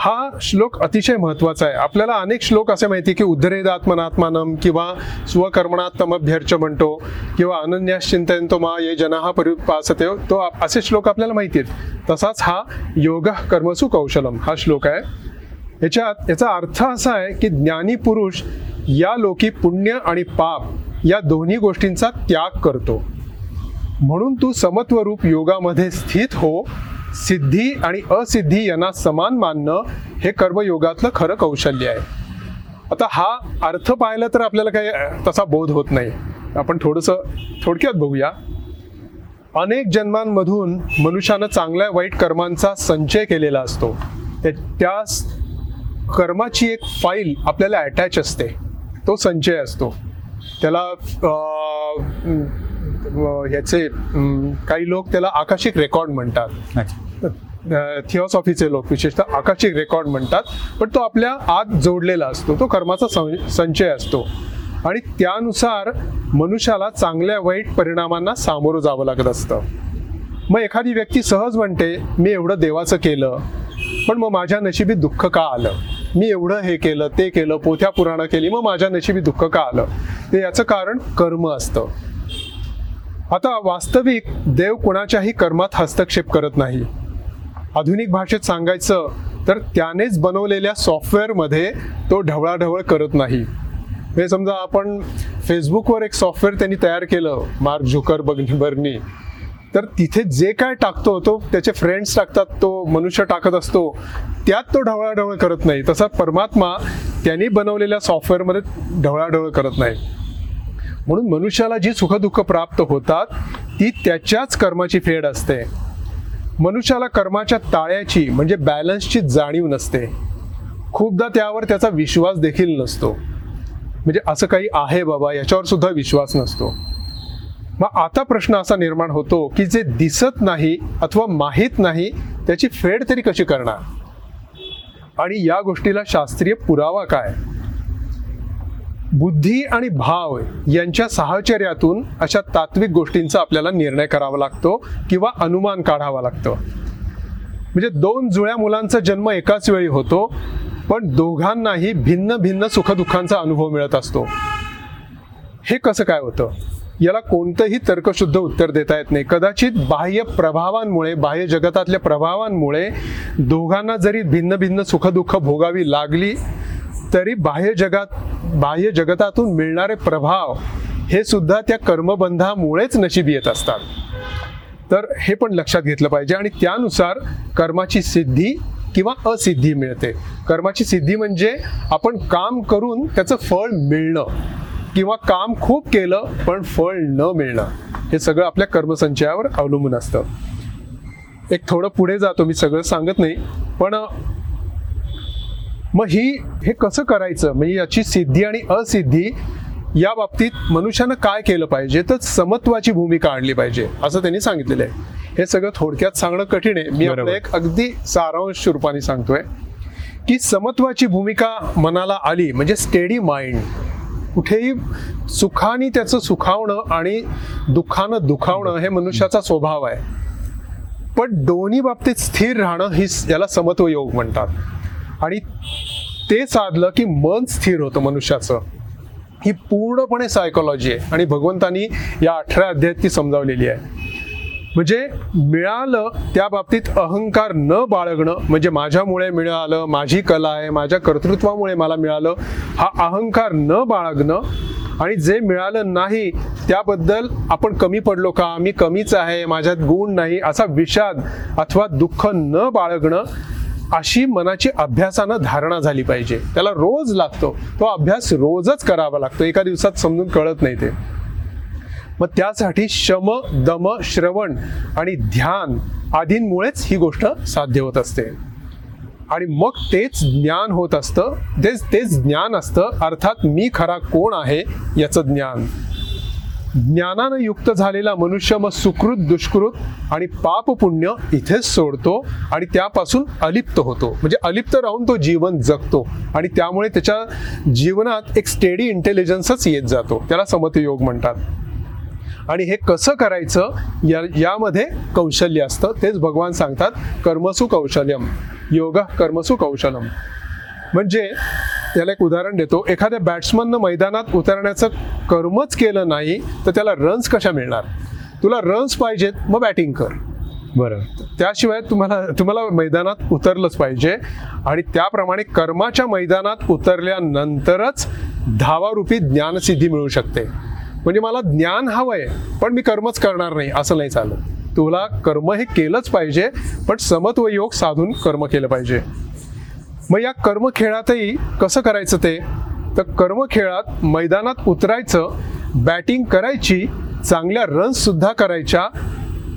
हा श्लोक अतिशय महत्त्वाचा आहे. आपल्याला अनेक श्लोक असे माहिती की उद्धरेद आत्मनात्मानम किंवा स्वकर्मणात्मभ्यर्च म्हणतो किंवा अनन्यास चिंतयंतो मा ये जनाहा परिपासते हो. तो असे श्लोक आपल्याला माहिती आहेत. तसाच हा योग कर्मसु कौशलम हा श्लोक आहे. याच्यात याचा अर्थ असा आहे की ज्ञानी पुरुष या लोकी पुण्य आणि पाप या दोन्ही गोष्टींचा त्याग करतो. म्हणून तू समत्वरूप योगामध्ये स्थित हो. सिद्धी आणि असिद्धी यांना समान मानणं हे कर्मयोगातलं खरं कौशल्य आहे. आता हा अर्थ पाहिला तर आपल्याला काही तसा बोध होत नाही. आपण थोडंसं थोडक्यात बघूया. अनेक जन्मांमधून मनुष्यानं चांगल्या वाईट कर्मांचा संचय केलेला असतो. ते- त्या कर्माची एक फाईल आपल्याला अटॅच असते. तो संचय असतो. त्याला ह्याचे काही लोक त्याला आकाशिक रेकॉर्ड म्हणतात. थिओसॉफीचे लोक विशेषतः आकाशिक रेकॉर्ड म्हणतात पण तो आपल्या आत जोडलेला असतो तो कर्माचा सं- संचय असतो. आणि त्यानुसार मनुष्याला चांगल्या वाईट परिणामांना सामोरं जावं लागत असतं. मग एखादी व्यक्ती सहज म्हणते मी एवढं देवाचं केलं पण मग माझ्या नशिबी दुःख का आलं? मी एवढं हे केलं ते केलं पोथ्या पुराणं केली मग माझ्या नशिबी दुःख का आलं? ते याचं कारण कर्म असतं. आता वास्तविक देव कुणाच्याही कर्मात हस्तक्षेप करत नाही. आधुनिक भाषेत सांगायचं तर त्यानेच बनवलेल्या सॉफ्टवेअरमध्ये तो ढवळाढवळ करत नाही. हे समजा आपण फेसबुकवर एक सॉफ्टवेअर त्यांनी तयार केलं मार्क झुकर बर्नी तर तिथे जे काय टाकतो तो त्याचे फ्रेंड्स टाकतात तो मनुष्य टाकत असतो त्यात तो ढवळाढवळ करत नाही. तसा परमात्मा त्यांनी बनवलेल्या सॉफ्टवेअरमध्ये ढवळाढवळ करत नाही. म्हणून मनुष्याला जी सुखदुःख प्राप्त होतात ती त्याच्याच कर्माची फेड असते. मनुष्याला कर्माच्या ताळ्याची म्हणजे बॅलन्सची जाणीव नसते. खूपदा त्यावर त्याचा विश्वास देखील नसतो. म्हणजे असं काही आहे बाबा याच्यावर सुद्धा विश्वास नसतो. मग आता प्रश्न असा निर्माण होतो की जे दिसत नाही अथवा माहीत नाही त्याची फेड तरी कशी करणार? आणि या गोष्टीला शास्त्रीय पुरावा काय? बुद्धी आणि भाव यांच्या साहचर्यातून अशा तात्विक गोष्टींचा आपल्याला निर्णय करावा लागतो किंवा अनुमान काढावा लागतं. म्हणजे दोन जुळ्या मुलांचा जन्म एकाच वेळी होतो पण दोघांनाही भिन्न भिन्न सुखदुःखांचा अनुभव मिळत असतो. हे कसं काय होतं? याला कोणतंही तर्कशुद्ध उत्तर देता येत नाही. कदाचित बाह्य प्रभावांमुळे बाह्य जगतातल्या प्रभावांमुळे दोघांना जरी भिन्न भिन्न सुखदुःख भोगावी लागली तरी बाह्य जगात बाह्य जगतातून मिळणारे प्रभाव हे सुद्धा त्या कर्मबंधामुळेच नशिबी येत असतात. तर हे पण लक्षात घेतलं पाहिजे आणि त्यानुसार कर्माची सिद्धी किंवा असिद्धी मिळते. कर्माची सिद्धी म्हणजे आपण काम करून त्याचं फळ मिळणं किंवा काम खूप केलं पण फळ न मिळणं. हे सगळं आपल्या कर्मसंचयावर अवलंबून असतं. एक थोडं पुढे जातो मी सगळं सांगत नाही. पण मग ही हे कसं करायचं? म्हणजे याची सिद्धी आणि असिद्धी या बाबतीत मनुष्यानं काय केलं पाहिजे? तर समत्वाची भूमिका आणली पाहिजे असं त्यांनी सांगितलेलं आहे. हे सगळं थोडक्यात सांगणं कठीण आहे. मी. आपलं एक अगदी सारांश रूपाने सांगतोय की समत्वाची भूमिका मनाला आली म्हणजे स्टेडी माइंड कुठेही सुखाने त्याचं सुखावणं आणि दुःखानं दुखावणं हे मनुष्याचा स्वभाव आहे. पण दोन्ही बाबतीत स्थिर राहणं ही याला समत्व योग म्हणतात. आणि ते साधलं की मन स्थिर होतं मनुष्याचं. ही पूर्णपणे सायकोलॉजी आहे आणि भगवंतानी या अठरा अध्यायात ती समजावलेली आहे. म्हणजे मिळालं त्या बाबतीत अहंकार न बाळगणं म्हणजे माझ्यामुळे मिळालं माझी कला आहे माझ्या कर्तृत्वामुळे मला मिळालं हा अहंकार न बाळगणं आणि जे मिळालं नाही त्याबद्दल आपण कमी पडलो का? मी कमीच आहे माझ्यात गुण नाही असा विषाद अथवा दुःख न बाळगणं अशी मनाची अभ्यासानं धारणा झाली पाहिजे. त्याला रोज लागतो. तो अभ्यास रोजच करावा लागतो. एका दिवसात समजून कळत नाही ते. मग त्यासाठी शम दम श्रवण आणि ध्यान आदींमुळेच ही गोष्ट साध्य होत असते. आणि मग तेच ज्ञान होत असतं. तेच तेच ज्ञान असतं. अर्थात मी खरा कोण आहे याचं ज्ञान. ज्ञानानं युक्त झालेला मनुष्य मग सुकृत दुष्कृत आणि पाप पुण्य इथेच सोडतो आणि त्यापासून अलिप्त होतो. म्हणजे अलिप्त राहून तो जीवन जगतो आणि त्यामुळे त्याच्या जीवनात एक स्टेडी इंटेलिजन्सच येत जातो. त्याला समतयोग म्हणतात. आणि हे कसं करायचं? या यामध्ये कौशल्य असतं. तेच भगवान सांगतात कर्मसु कौशल्यम. योग कर्मसु कौशलम. म्हणजे त्याला एक उदाहरण देतो. एखाद्या बॅट्समननं मैदानात उतरण्याचं कर्मच केलं नाही तर त्याला रन्स कशा मिळणार? तुला रन्स पाहिजेत मग बॅटिंग कर. बरोबर त्याशिवाय तुम्हाला तुम्हाला मैदानात उतरलंच पाहिजे. आणि त्याप्रमाणे कर्माच्या मैदानात उतरल्यानंतरच धावारूपी ज्ञानसिद्धी मिळू शकते. म्हणजे मला ज्ञान हवंय पण मी कर्मच करणार नाही असं नाही चालत. तुला कर्म हे केलंच पाहिजे पण समत्व योग साधून कर्म केलं पाहिजे. मग या कर्मखेळातही कसं करायचं ते? तर कर्मखेळात मैदानात उतरायचं बॅटिंग करायची चांगल्या रन्ससुद्धा करायच्या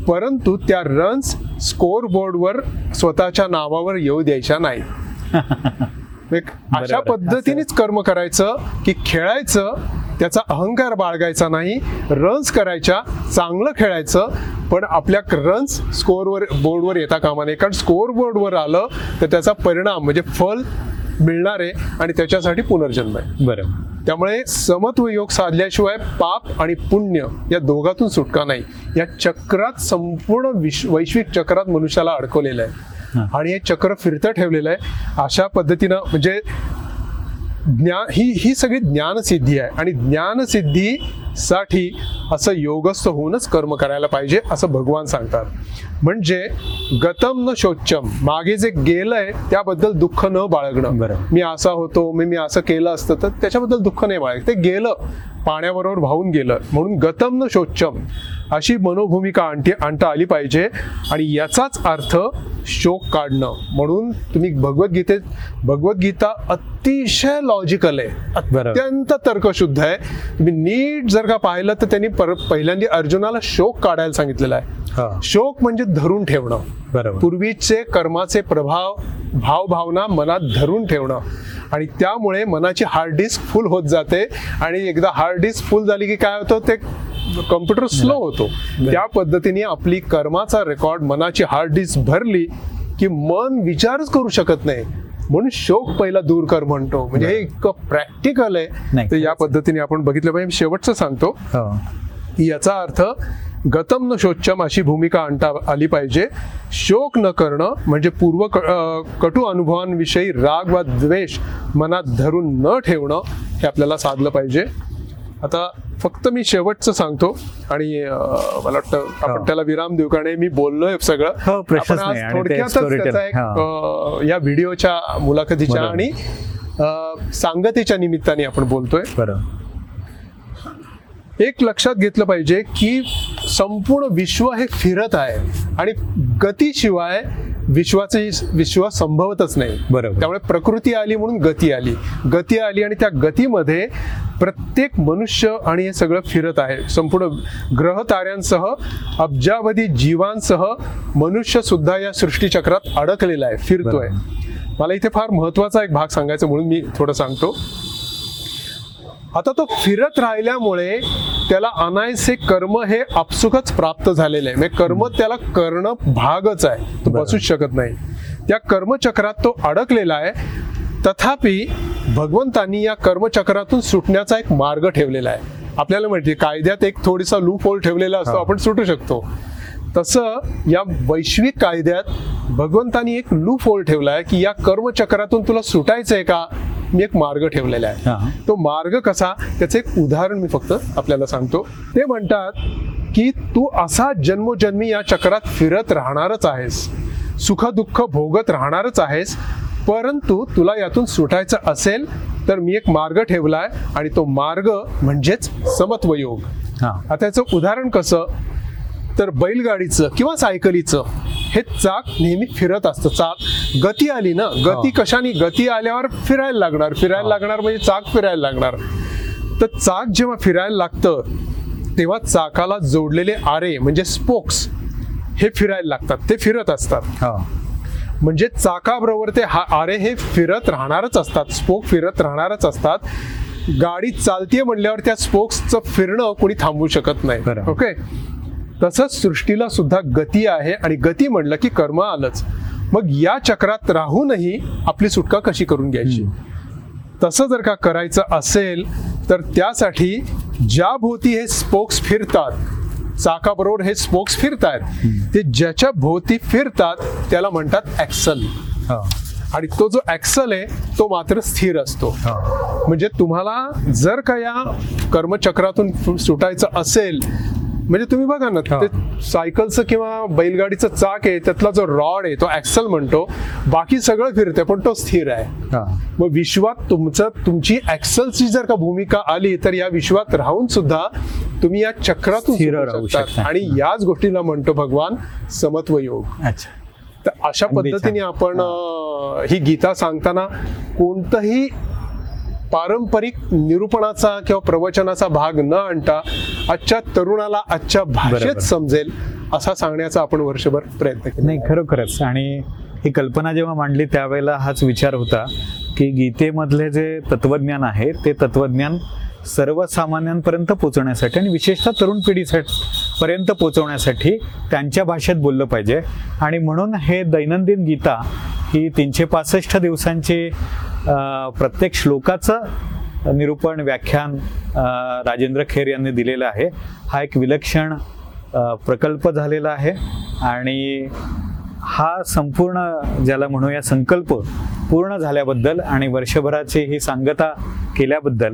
परंतु त्या रन्स स्कोअर बोर्डवर स्वतःच्या नावावर येऊ द्यायच्या नाही. [LAUGHS] एक अशा. पद्धतीनेच कर्म करायचं की खेळायचं त्याचा अहंकार बाळगायचा नाही रन्स करायच्या चांगलं खेळायचं पण आपल्या रन्स स्कोअरवर बोर्डवर येता कामा नये कारण स्कोअर बोर्डवर आलं तर त्याचा परिणाम म्हणजे फल मिळणार आहे आणि त्याच्यासाठी पुनर्जन्म आहे बरोबर त्यामुळे समत्व योग साधल्याशिवाय पाप आणि पुण्य या दोघातून सुटका नाही या चक्रात संपूर्ण विश्व वैश्विक चक्रात मनुष्याला अडकवलेलं आहे. आणि हे चक्र फिरतं ठेवलेलं आहे. अशा पद्धतीनं म्हणजे ज्ञान ही ही सगळी ज्ञानसिद्धी आहे. आणि ज्ञानसिद्धीसाठी असं योगस्थ होऊनच कर्म करायला पाहिजे असं भगवान सांगतात. म्हणजे गतम न शोचम मागे जे गेलंय त्याबद्दल दुःख न बाळगणं. मी असा होतो मी मी असं केलं असतं तर त्याच्याबद्दल दुःख नाही बाळग ते गेलं पाण्याबरोबर वाहून गेलं. म्हणून गतम न शोचम अशी मनोभूमिका आणती आणता आली पाहिजे. आणि याचाच अर्थ शोक काढणं. म्हणून तुम्ही भगवद्गीतेत भगवद्गीता अतिशय लॉजिकल आहे. अत्यंत तर्कशुद्ध आहे. तुम्ही नीट जर का पाहिलं तर त्यांनी पर पहिल्यांदा अर्जुनाला शोक काढायला सांगितलेला आहे. हा. शोक म्हणजे धरून ठेवणं. बरोबर. पूर्वीचे कर्माचे प्रभाव भावभावना मनात धरून ठेवणं. आणि त्यामुळे मनाची हार्ड डिस्क फुल होत जाते. आणि एकदा हार्ड डिस्क फुल झाली की काय होतं? ते कम्प्युटर स्लो होतो. त्या पद्धतीने आपली कर्माचा रेकॉर्ड मनाची हार्ड डिस्क भरली की मन विचारच करू शकत नाही. म्हणून शोक पहिला दूर कर म्हणतो. म्हणजे हे इतकं प्रॅक्टिकल आहे. तर या पद्धतीने आपण बघितलं पाहिजे. शेवटचं सांगतो. हो. याचा अर्थ गतम न शोचम अशी भूमिका आणता आली पाहिजे. शोक न करणं म्हणजे पूर्व कटू अनुभवांविषयी राग वा द्वेष मनात धरून न ठेवणं हे आपल्याला साधलं पाहिजे. आता फक्त मी शेवटचं सांगतो आणि मला वाटतं आपण हो. त्याला विराम देऊ कारण मी बोललोय सगळं हो, थोडक्यातच या व्हिडिओच्या मुलाखतीच्या. आणि सांगतेच्या निमित्ताने आपण बोलतोय एक लक्षात घेतलं पाहिजे की संपूर्ण विश्व हे फिरत आहे आणि गतीशिवाय विश्वाचे विश्व संभवतच नाही. बरोबर. त्यामुळे प्रकृती आली म्हणून गती आली. गती आली आणि त्या गतीमध्ये प्रत्येक मनुष्य आणि हे सगळं फिरत आहे. संपूर्ण ग्रह ताऱ्यांसह अब्जावधी जीवांसह मनुष्य सुद्धा या सृष्टीचक्रात अडकलेला आहे फिरतोय. मला इथे फार महत्त्वाचा एक भाग सांगायचा म्हणून मी थोडं सांगतो. आता तो फिरत राहिल्यामुळे त्याला अनायसे कर्म हे आपसुकच प्राप्त झालेले आहे. म्हणजे कर्म त्याला करणं भागच आहे. तो. बसूच शकत नाही. त्या कर्मचक्रात तो अडकलेला आहे. तथापि भगवंतांनी या कर्मचक्रातून सुटण्याचा एक मार्ग ठेवलेला आहे. आपल्याला माहिती कायद्यात एक थोडीसा लूप होल ठेवलेला असतो. आपण सुटू शकतो. तसं या वैश्विक कायद्यात भगवंतानी एक लूप होल ठेवला आहे की या कर्मचक्रातून तुला सुटायचंय का? मी एक मार्ग ठेवलेला आहे. हा. तो मार्ग कसा? त्याचं एक उदाहरण मी फक्त आपल्याला सांगतो. ते म्हणतात की तू असा जन्मोजन्मी या चक्रात फिरत राहणारच आहेस. सुख दुःख भोगत राहणारच आहेस. परंतु तुला यातून सुटायचं असेल तर मी एक मार्ग ठेवलाय आणि तो मार्ग म्हणजेच समत्व योग हा. आता याचं उदाहरण कसं? तर बैलगाडीचं किंवा सायकलीचं हे चाक नेहमी फिरत असतं. चाक गती आली ना गती कशाने? गती आल्यावर फिरायला लागणार. फिरायला लागणार म्हणजे चाक फिरायला लागणार. तर चाक जेव्हा फिरायला लागतं तेव्हा चाकाला जोडलेले आरे म्हणजे स्पोक्स हे फिरायला लागतात. ते फिरत असतात. हा. म्हणजे चाकाबरोबर ते हा आरे हे फिरत राहणारच असतात. स्पोक फिरत राहणारच असतात. गाडी चालतीये म्हणल्यावर त्या स्पोक्सचं फिरणं कोणी थांबवू शकत नाही. ओके? तसंच सृष्टीला सुद्धा गती आहे आणि गती म्हणलं की कर्म आलंच. मग या चक्रात राहूनही आपली सुटका कशी करून घ्यायची? तसं जर का करायचं असेल तर त्यासाठी ज्या भोवती हे स्पोक्स फिरतात चाकाबरोबर हे स्पोक्स फिरतायत ते ज्याच्या भोवती फिरतात त्याला म्हणतात ऍक्सल हा. आणि तो जो ऍक्सल आहे तो मात्र स्थिर असतो. म्हणजे तुम्हाला जर का या कर्मचक्रातून सुटायचं असेल म्हणजे तुम्ही बघा ना. ते सायकलचं किंवा बैलगाडीचं चाक आहे त्यातला जो रॉड आहे तो ऍक्सल म्हणतो बाकी सगळं फिरते पण तो स्थिर आहे हा मग विश्वात तुमचं तुमची ऍक्सलची जर का भूमिका आली तर या विश्वात राहून सुद्धा तुम्ही या चक्रातून राहू. शकता. आणि याच गोष्टीला म्हणतो भगवान समत्व योग तर अशा. पद्धतीने आपण ही गीता सांगताना कोणतंही पारंपरिक निरूपणाचा किंवा प्रवचनाचा भाग न आणता आजच्या तरुणाला आजच्या भाषेत. समजेल असा सांगण्याचा आपण वर्षभर प्रयत्न केला नाही खरोखरच आणि ही कल्पना जेव्हा मांडली त्यावेळेला हाच विचार होता की गीतेमधले जे तत्वज्ञान आहे ते तत्वज्ञान सर्वसामान्यांपर्यंत पोहोचवण्यासाठी आणि विशेषतः तरुण पिढीसाठी पर्यंत पोहोचवण्यासाठी त्यांच्या भाषेत बोललं पाहिजे. आणि म्हणून हे दैनंदिन गीता ही तीनशे पासष्ट दिवसांची प्रत्येक श्लोकाचं निरूपण व्याख्यान राजेंद्र खेर यांनी दिलेलं आहे. हा एक विलक्षण प्रकल्प झालेला आहे. आणि हा संपूर्ण ज्याला म्हणूया संकल्प पूर्ण झाल्याबद्दल आणि वर्षभराची ही सांगता केल्याबद्दल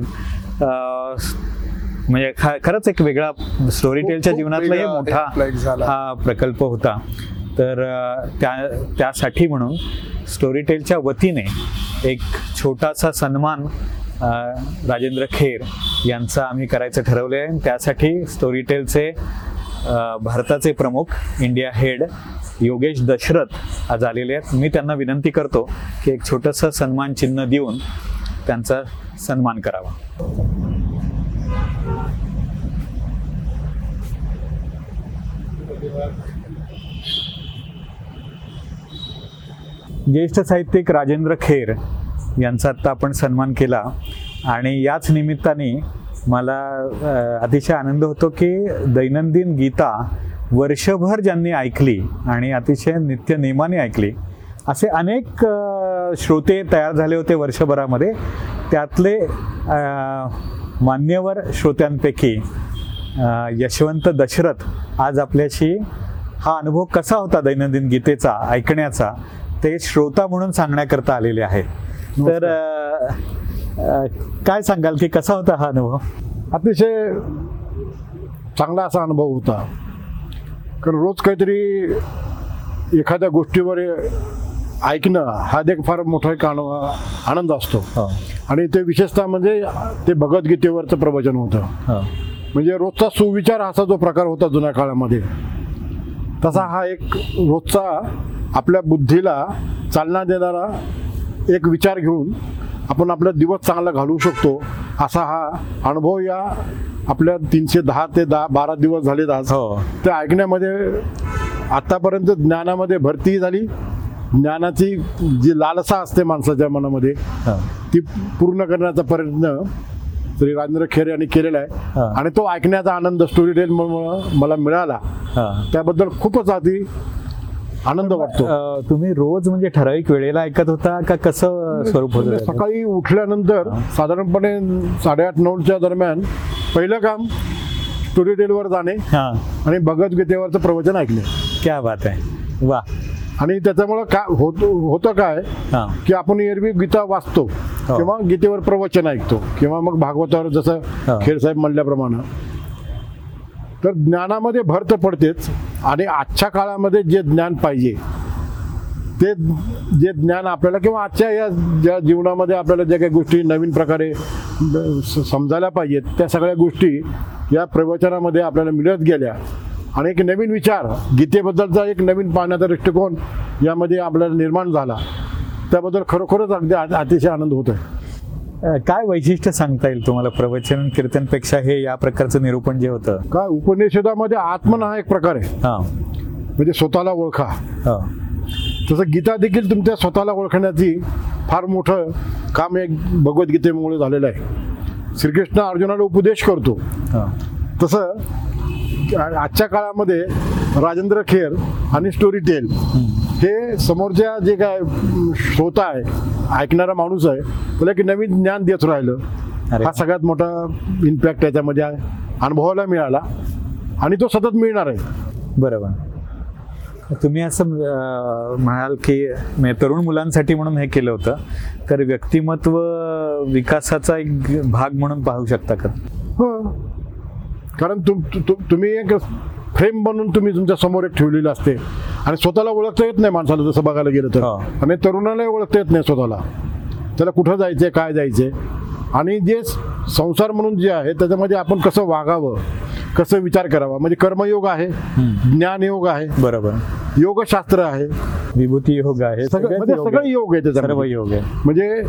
म्हणजे खरंच एक वेगळा स्टोरी टेलच्या जीवनातला हे मोठा. हा प्रकल्प होता. तर त्या त्यासाठी म्हणून स्टोरी टेलच्या वतीने एक छोटासा सन्मान राजेंद्र खेर यांचा आम्ही करायचं ठरवलं आहे. त्यासाठी स्टोरी टेलचे भारताचे प्रमुख इंडिया हेड योगेश दशरथ आज आलेले आहेत. मी त्यांना विनंती करतो की एक छोटंसं सन्मान चिन्ह देऊन त्यांचा सन्मान करावा. ज्येष्ठ साहित्यिक राजेंद्र खेर यांचा आत्ता आपण सन्मान केला. आणि याच निमित्ताने मला अतिशय आनंद होतो की दैनंदिन गीता वर्षभर ज्यांनी ऐकली आणि अतिशय नित्य नेमाने ऐकली असे अनेक श्रोते तयार झाले होते वर्षभरामध्ये. त्यातले मान्यवर श्रोत्यांपैकी यशवंत दशरथ आज आपल्याशी हा अनुभव कसा होता दैनंदिन गीतेचा ऐकण्याचा ते श्रोता म्हणून सांगण्याकरता आलेले आहेत. तर काय सांगाल की कसा होता हा अनुभव? अतिशय चांगला असा अनुभव होता. कारण रोज काहीतरी एखाद्या गोष्टीवर ऐकणं हा एक फार मोठा एक आन- आनंद असतो. हो. आणि ते विशेषतः म्हणजे ते भगवद्गीतेवरचं प्रवचन होतं. हो. म्हणजे रोजचा सुविचार असा जो प्रकार होता जुन्या काळामध्ये तसा हा एक रोजचा आपल्या बुद्धीला चालना देणारा एक विचार घेऊन आपण आपला दिवस चांगला घालवू शकतो असा हा अनुभव या आपल्या तीनशे दहा ते दहा बारा दिवस झालेत आज. हो. ते ऐकण्यामध्ये आतापर्यंत ज्ञानामध्ये भरती झाली. ज्ञानाची जी लालसा असते माणसाच्या मनामध्ये ती पूर्ण करण्याचा प्रयत्न श्री राजेंद्र खेरे यांनी केलेला. आहे. आणि तो ऐकण्याचा आनंद स्टोरी टेल मला मिळाला. त्याबद्दल खूपच आधी आनंद वाटतो. तुम्ही रोज म्हणजे ठराविक वेळेला ऐकत होता का कसं स्वरूप होतं सकाळी उठल्यानंतर साधारणपणे साडेआठ नऊच्या दरम्यान पहिलं काम स्टोरी टेलवर जाणे आणि भगवद्गीतेवरचं प्रवचन ऐकले क्या बात आहे. वा आणि त्याच्यामुळं काय होत होतं काय हा की आपण एरवी गीता वाचतो हो. किंवा गीतेवर प्रवचन ऐकतो किंवा मग भागवतावर जसं. खेरसाहेब म्हणल्याप्रमाणे तर ज्ञानामध्ये भर तर पडतेच आणि आजच्या काळामध्ये जे ज्ञान पाहिजे ते जे ज्ञान आपल्याला किंवा आजच्या या ज्या जीवनामध्ये आपल्याला ज्या काही गोष्टी नवीन प्रकारे स- समजायला पाहिजेत त्या सगळ्या गोष्टी या प्रवचनामध्ये आपल्याला मिळत गेल्या आणि एक नवीन विचार गीतेबद्दलचा एक नवीन पाहण्याचा दृष्टिकोन यामध्ये आपल्याला निर्माण झाला. त्याबद्दल खरोखरच अगदी अतिशय आनंद होत आहे काय वैशिष्ट्य सांगता येईल तुम्हाला प्रवचन कीर्तनपेक्षा हे या प्रकारचं निरूपण जे होतं? काय उपनिषदामध्ये आत्मन हा एक प्रकार आहे. हा. म्हणजे स्वतःला ओळखा. हो. तसं गीता देखील तुमच्या स्वतःला ओळखण्याची फार मोठं काम एक भगवद्गीतेमुळे झालेलं आहे. श्रीकृष्ण अर्जुनाला उपदेश करतो. हो. तसं आजच्या काळामध्ये राजेंद्र खेर आणि स्टोरी टेल हे समोरच्या जे काय श्रोता आहे ऐकणारा माणूस आहे त्याला की नवीन ज्ञान देत राहिलं. हा सगळ्यात मोठा इम्पॅक्ट त्याच्यामध्ये आहे. अनुभवायला मिळाला आणि तो सतत मिळणार आहे. बरोबर. तुम्ही असं म्हणाल की म्हणजे तरुण मुलांसाठी म्हणून हे केलं होतं. तर व्यक्तिमत्व विकासाचा एक भाग म्हणून पाहू शकता का? हो. कारण तुम तुम्ही एक फ्रेम बनवून तुम्ही तुमच्यासमोर एक ठेवलेलं असते. आणि स्वतःला ओळखता येत नाही माणसाला जसं बघायला गेलं तर. आणि तरुणालाही ओळखता येत नाही स्वतःला. त्याला कुठं जायचंय काय जायचंय? आणि जे संसार म्हणून जे आहे त्याच्यामध्ये आपण कसं वागावं? कसं विचार करावा? म्हणजे कर्मयोग आहे ज्ञानयोग आहे. बरोबर. योगशास्त्र आहे. विभूती योग आहे. सगळं म्हणजे योग सगळं आहे. योग त्याच्यामध्ये. योग आहे म्हणजे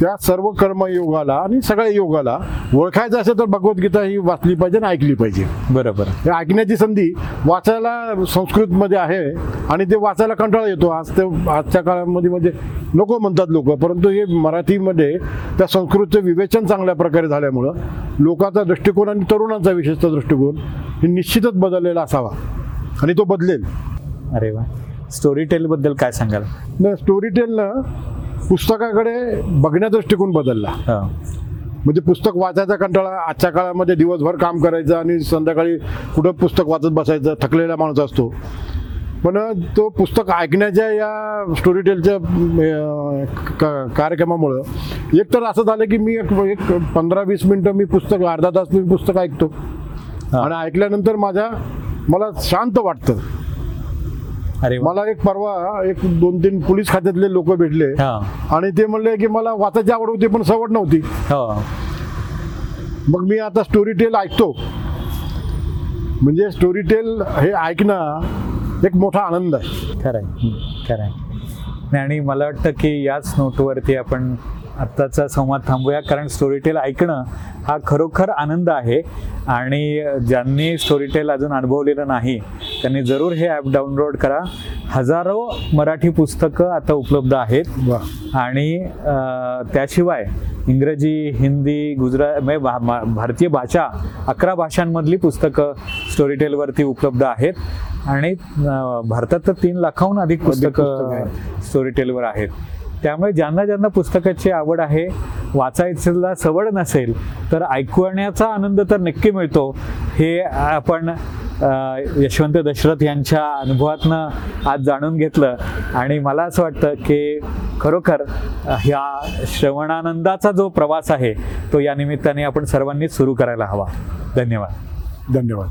त्या सर्व कर्मयोगाला आणि सगळ्या योगाला ओळखायचं असेल तर भगवद्गीता ही वाचली पाहिजे आणि ऐकली पाहिजे. बरोबर. ऐकण्याची संधी वाचायला संस्कृतमध्ये आहे आणि ते वाचायला कंटाळा येतो. आज ते आजच्या काळामध्ये म्हणजे नको म्हणतात लोक परंतु हे मराठीमध्ये त्या संस्कृतचं विवेचन चांगल्या प्रकारे झाल्यामुळं लोकांचा दृष्टिकोन आणि तरुणांचा विशेषतः दृष्टिकोन हे निश्चितच बदललेला असावा आणि तो बदलेल. अरे वा. स्टोरी टेल बद्दल काय सांगाल? न स्टोरी टेलनं पुस्तकाकडे बघण्याचा दृष्टिकोन बदलला. म्हणजे पुस्तक वाचायचा कंटाळा आजच्या काळामध्ये दिवसभर काम करायचं आणि संध्याकाळी कुठं पुस्तक वाचत बसायचं थकलेला माणूस असतो पण तो पुस्तक ऐकण्याच्या या स्टोरी टेलच्या कार्यक्रमामुळं एक तर असं झालं की मी एक एक पंधरा वीस मिनटं मी पुस्तक अर्धा तास मी पुस्तक ऐकतो. आणि ऐकल्यानंतर माझ्या मला शांत वाटतं अरे वा. मला एक परवा एक दोन तीन पोलीस खात्यातले लोक भेटले. हा. आणि ते म्हणले की मला वाचायची आवड होती पण सवड नव्हती. हो. मग मी आता स्टोरी टेल ऐकतो. म्हणजे स्टोरी टेल हे ऐकणं एक मोठा आनंद आहे. खरं आहे खरं आहे नाही, आणि मला वाटतं की याच नोटवरती आपण आत्ताचा संवाद थांबूया कारण स्टोरीटेल ऐकणं हा खरोखर आनंद आहे. आणि ज्यांनी स्टोरीटेल अजून अनुभवलेलं नाही त्यांनी जरूर हे ॲप डाउनलोड करा. हजारो मराठी पुस्तकं आता उपलब्ध आहेत. आणि त्याशिवाय इंग्रजी हिंदी गुजरात म्हणजे भारतीय भाषा अकरा भाषांमधली पुस्तकं स्टोरीटेलवरती उपलब्ध आहेत. आणि भारतात तर तीन लाखाहून अधिक पुस्तकं पुस्तकं स्टोरीटेलवर आहेत. त्यामुळे ज्यांना ज्यांना पुस्तकाची आवड आहे वाचायला सवड नसेल तर ऐकण्याचा आनंद तर नक्की मिळतो. हे आपण यशवंत दशरथ यांच्या अनुभवातनं आज जाणून घेतलं. आणि मला असं वाटतं की खरोखर ह्या श्रवणानंदाचा जो प्रवास आहे तो या निमित्ताने आपण सर्वांनीच सुरू करायला हवा. धन्यवाद. धन्यवाद.